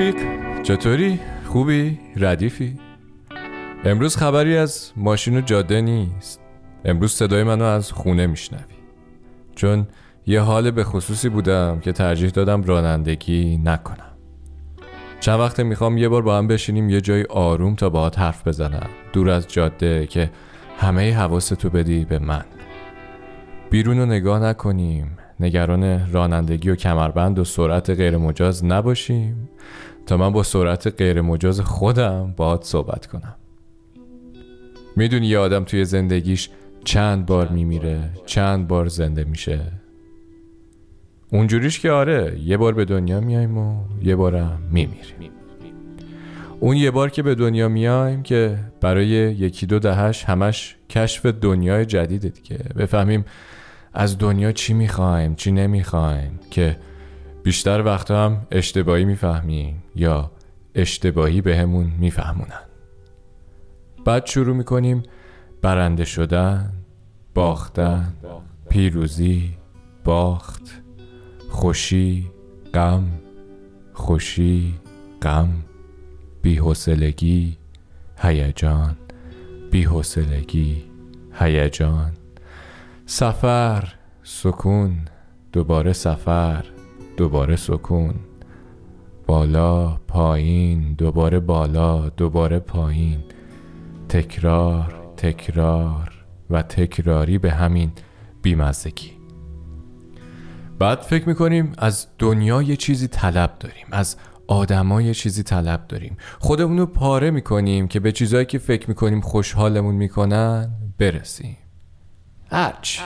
رفیق؟ چطوری؟ خوبی؟ ردیفی؟ امروز خبری از ماشین و جاده نیست. امروز صدای منو از خونه میشنوی. چون یه حال به خصوصی بودم که ترجیح دادم رانندگی نکنم. چند وقت می‌خوام یه بار با هم بشینیم یه جای آروم تا باهات حرف بزنم. دور از جاده که همه حواستو بدی به من. بیرون رو نگاه نکنیم. نگران رانندگی و کمربند و سرعت غیر مجاز نباشیم. تا من با سرعت غیر مجاز خودم باهات صحبت کنم. می‌دونی یه آدم توی زندگیش چند بار میمیره. چند بار زنده میشه. اونجوریش که آره یه بار به دنیا میایم و یه بارم میمیریم. اون یه بار که به دنیا میایم که برای یکی دو دهش همش کشف دنیای جدیده دیگه. بفهمیم از دنیا چی می‌خوایم چی نمی‌خوایم؟ که بیشتر وقتا هم اشتباهی می‌فهمیم یا اشتباهی بهمون به میفهمونن. بعد شروع می‌کنیم برنده شدن باختن پیروزی باخت خوشی غم خوشی غم بیحسلگی هیجان بیحسلگی هیجان. سفر. سکون. دوباره سفر. دوباره سکون. بالا پایین. دوباره بالا دوباره پایین. تکرار تکرار و تکراری به همین بیمزگی. بعد فکر می‌کنیم از دنیا یه چیزی طلب داریم از آدما یه چیزی طلب داریم. خودمونو پاره می‌کنیم که به چیزهایی که فکر می‌کنیم خوشحالمون می‌کنن برسیم. هرچ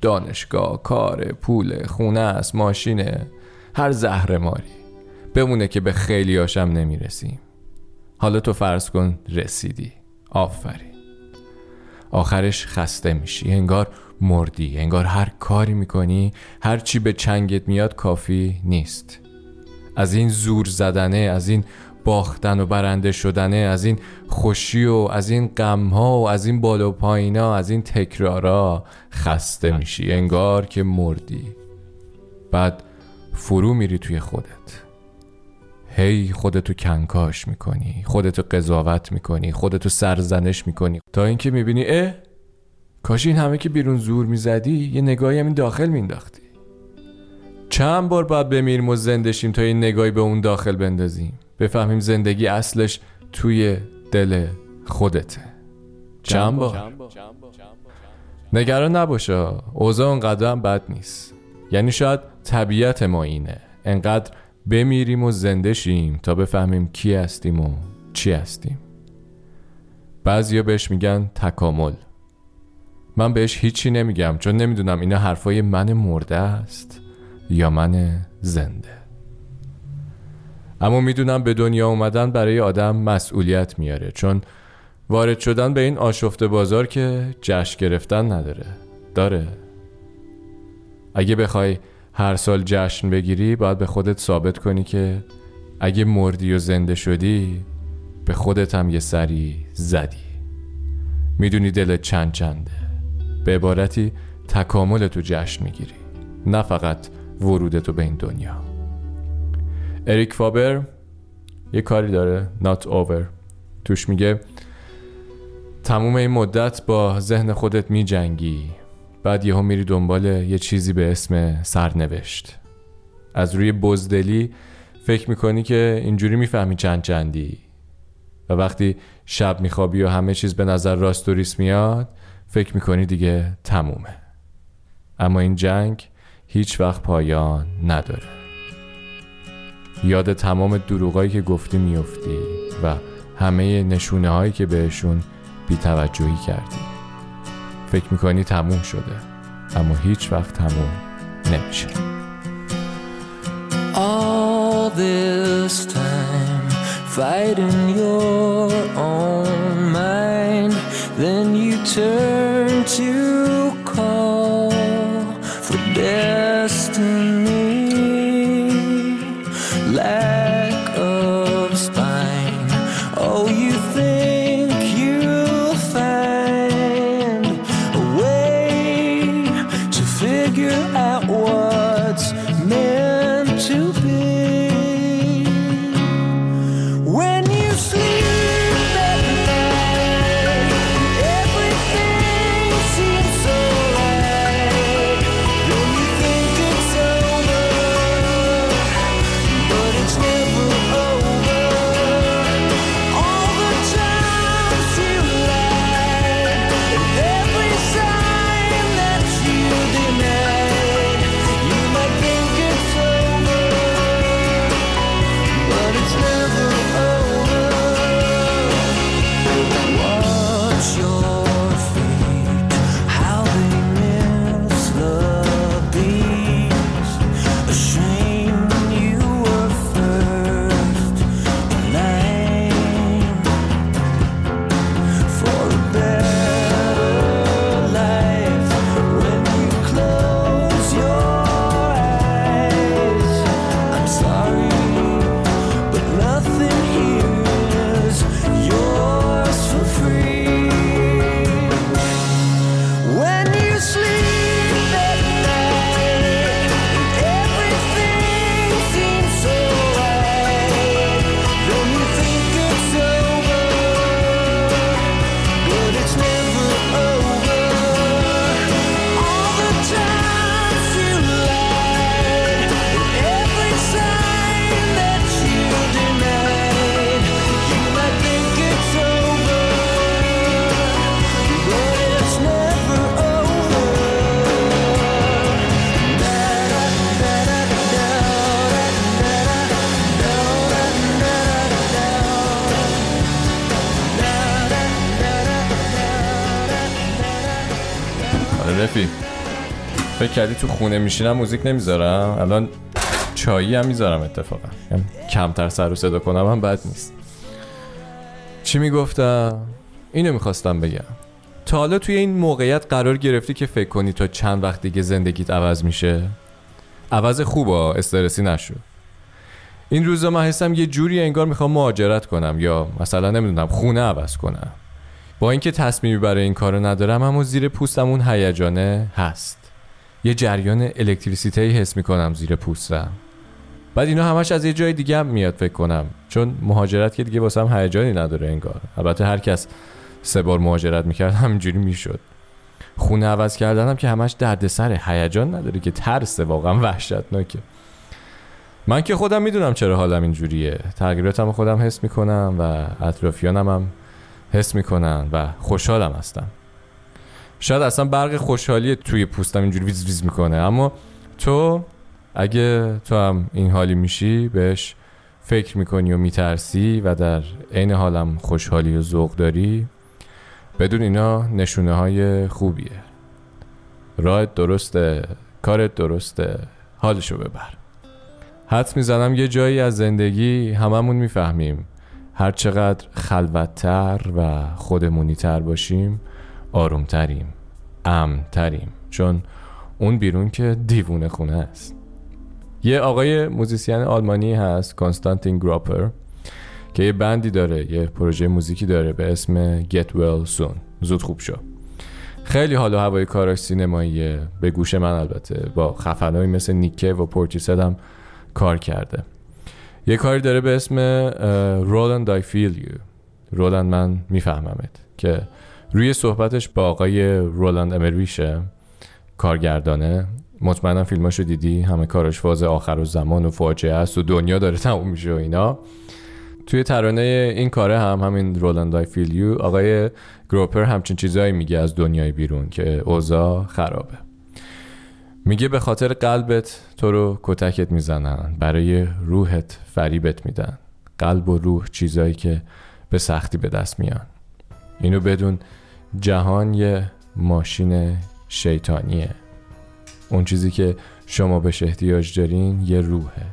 دانشگاه کار پول خونه است ماشینه هر زهر ماری. بمونه که به خیلی هاشم نمی‌رسیم. حالا تو فرض کن رسیدی. آفرین. آخرش خسته میشی. انگار مردی. انگار هر کاری می‌کنی هر چی به چنگت میاد کافی نیست. از این زور زدنه از این باختن و برنده شدنه از این خوشی و از این غم ها و از این بالا و پایینا از این تکرارا خسته میشی. انگار که مردی. بعد فرو میری توی خودت. هی خودتو کنکاش می‌کنی خودتو قضاوت می‌کنی خودتو سرزنش می‌کنی. تا اینکه می‌بینی اه کاش این همه که بیرون زور می‌زدی یه نگاهی همین داخل مینداختی چند بار باید بمیریم و زندشیم تا این نگاهی به اون داخل بندازیم؟ بفهمیم زندگی اصلش توی دل خودته. چند بار؟ نگران نباشه اوضاع اونقدر هم بد نیست. یعنی شاید طبیعت ما اینه. انقدر بمیریم و زنده شیم تا بفهمیم کی هستیم و چی هستیم. بعضیا بهش میگن تکامل. من بهش هیچی نمیگم چون نمی‌دونم اینا حرفای من مرده است یا من زنده. اما می‌دونم به دنیا اومدن برای آدم مسئولیت میاره چون وارد شدن به این آشفته بازار که جشن گرفتن نداره. داره. اگه بخوای هر سال جشن بگیری باید به خودت ثابت کنی که اگه مردی و زنده شدی به خودت هم یه سری زدی. می‌دونی دلت چند چنده. به عبارتی تکامل تو جشن می‌گیری. نه فقط ورودتو به این دنیا. اریک فابر یه کاری داره not over. توش میگه تموم این مدت با ذهن خودت میجنگی. بعد یهو میری دنبال یه چیزی به اسم سرنوشت. از روی بزدلی فکر می‌کنی که اینجوری می‌فهمی چند چندی. و وقتی شب میخوابی و همه چیز به نظر راست و ریس میاد فکر می‌کنی دیگه تمومه. اما این جنگ هیچ وقت پایان نداره. یاد تمام دروغایی که گفتی میفتی و همه نشونه هایی که بهشون بیتوجهی کردی. فکر می‌کنی تموم شده اما هیچ وقت تموم نمیشه. All this time fighting your own mind Then you turn to آره رفی فکر کردی تو خونه میشینم موزیک نمی‌ذارم؟ الان چایی هم می‌ذارم اتفاقا. یعنی کمتر سر و صدا کنم هم بد نیست. چی می‌گفتم؟ اینو می‌خواستم بگم. تا حالا توی این موقعیت قرار گرفتی که فکر کنی تا چند وقت دیگه زندگیت عوض میشه؟ عوض خوبا استرسی نشو. این روزا من حسم یه جوری انگار می‌خوام مهاجرت کنم یا مثلا نمی‌دونم خونه عوض کنم. با اینکه تصمیمی برای این کارو ندارم اما زیر پوستم اون هیجانه هست. یه جریان الکتریسیته حس می‌کنم زیر پوستم. بعد اینا همش از یه جای دیگه هم میاد فکر کنم. چون مهاجرت که دیگه واسم هیجانی نداره انگار. البته هر کس سه بار مهاجرت می‌کرد همینجوری می‌شد. خونه عوض کردنم که همش دردسر هیجان نداره که ترسه واقعا وحشتناکه. من که خودم می‌دونم چرا حالم اینجوریه. تغییراتم خودم حس می‌کنم و اطرافیانم هم حس می‌کنن و خوشحالم هستم. شاید اصلا برق خوشحالی توی پوستم اینجوری ویز ویز می‌کنه اما تو اگه تو هم این حالی میشی بهش فکر می‌کنی و میترسی و در عین حالم خوشحالی و ذوق داری بدون اینا نشونه های خوبیه. راهت درسته کارت درسته حالشو ببر. حد می‌زنم یه جایی از زندگی هممون می‌فهمیم. هر چقدر خلوتتر و خودمونیتر باشیم آرومتریم امتریم چون اون بیرون که دیوونه خونه است. یه آقای موزیسین آلمانی هست کانستانتین گراپر که یه band ی داره یه پروژه موزیکی داره به اسم Get Well Soon. زود خوب شو. خیلی حال و هوای کاراش سینماییه. به گوش من البته. با خفنهایی مثل نیک کیو و پورتیسهد هم کار کرده. یه کاری داره به اسم رولند I Feel You. رولند من میفهممت که روی صحبتش با آقای رولند امرویشه کارگردانه. مطمئنم فیلماشو دیدی همه کارش فاز آخر و زمان و فاجعه است و دنیا داره تموم میشه و اینا. توی ترانه این کاره هم همین رولند آی فیل یو آقای گروپر همچین چیزایی میگه از دنیای بیرون که اوضاع خرابه. میگه به خاطر قلبت تو رو کتکت می‌زنن برای روحت فریبت میدن. قلب و روح چیزایی که به سختی به دست میان. اینو بدون جهان یه ماشین شیطانیه. اون چیزی که شما بهش احتیاج دارین یه روحه.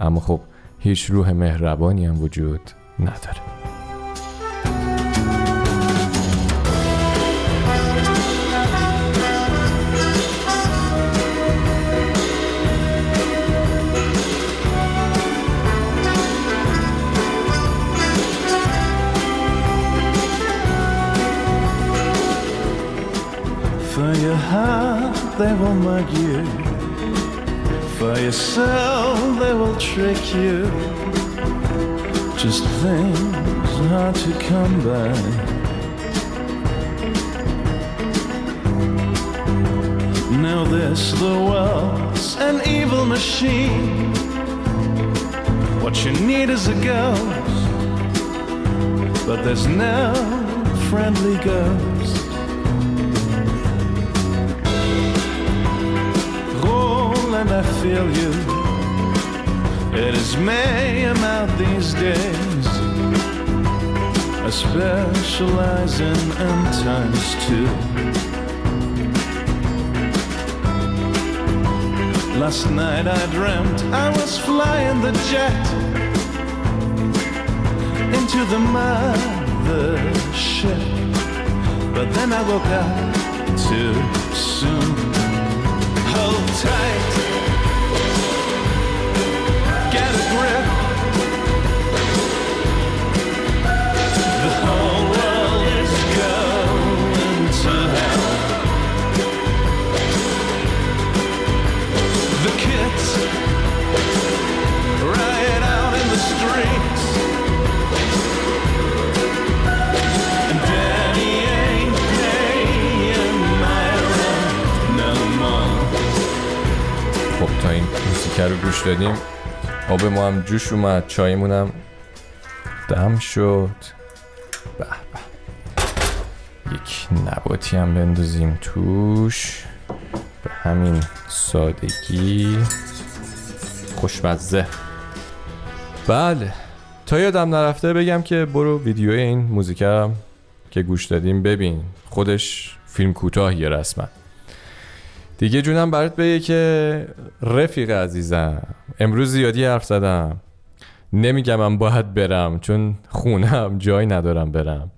اما خب هیچ روح مهربانی هم وجود نداره. Heart, they will mug you. For yourself, they will trick you. Just things hard to come by. Now this, the world's an evil machine. What you need is a ghost, but there's no friendly ghost. Feel you. It is mayhem out these days. I specialize in end times too. Last night I dreamt I was flying the jet into the mothership. But then I woke up too soon. Hold tight, دادیم آب ما هم جوش اومد چایمون هم دم شد. به به. یک نباتی هم بندازیم توش. به همین سادگی. خوشمزه. بله. تا یادم نرفته بگم که برو ویدیو این موزیکم که گوش دادیم ببین. خودش فیلم کوتاهیه رسما. دیگه جونم برات بگه که رفیق عزیزم امروز زیادی حرف زدم. نمیگم من باید برم چون خونم جای ندارم برم.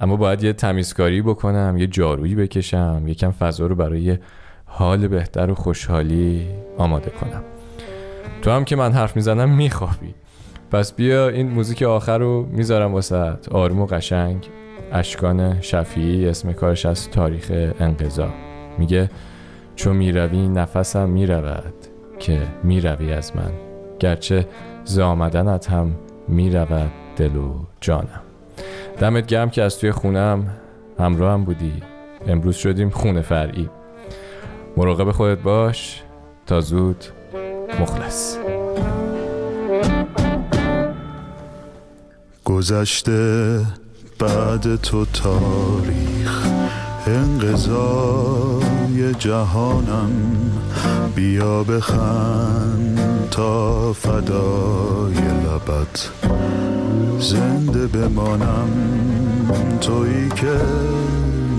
اما باید یه تمیزکاری بکنم یه جارویی بکشم یکم فضا رو برای حال بهتر و خوشحالی آماده کنم. تو هم که من حرف می‌زنم میخوابی. پس بیا این موزیک آخر رو می‌ذارم واسه آروم و قشنگ. اشکان شفیعی اسم کارش از تاریخ انقضا. میگه چون می‌روی نفسم می‌رود که می‌روی از من. گرچه ز آمدنت هم می‌رود دل و جانم. دمت گرم که از توی خونم همراه هم بودی. امروز شدیم خونه فرعی. مراقب خودت باش تا زود مخلص. گذشته بعد تو تاریخ جهانم بیا بخند تا فدای لبت. زنده بمانم تویی که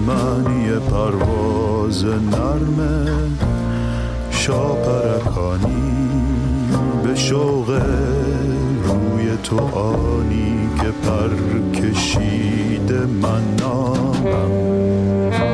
معنی پرواز نرمه شاپرکانی. به شوق روی تو آنی که پر کشیده من نامم.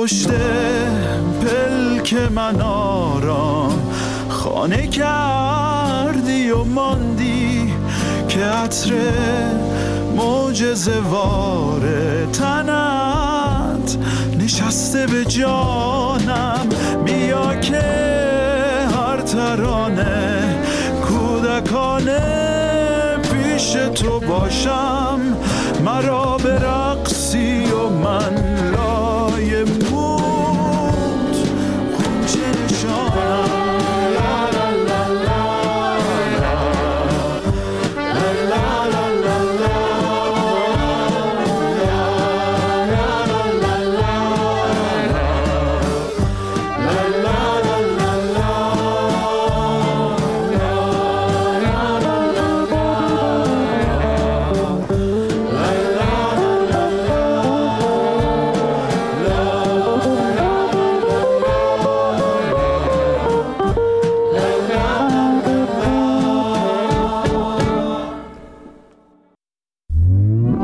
پشت پلک من آرام. خانه کردی و ماندی که عطر معجزه وار تنت نشسته به جانم. بیا که هر ترانه کودکانه پیش تو باشم. مرا برم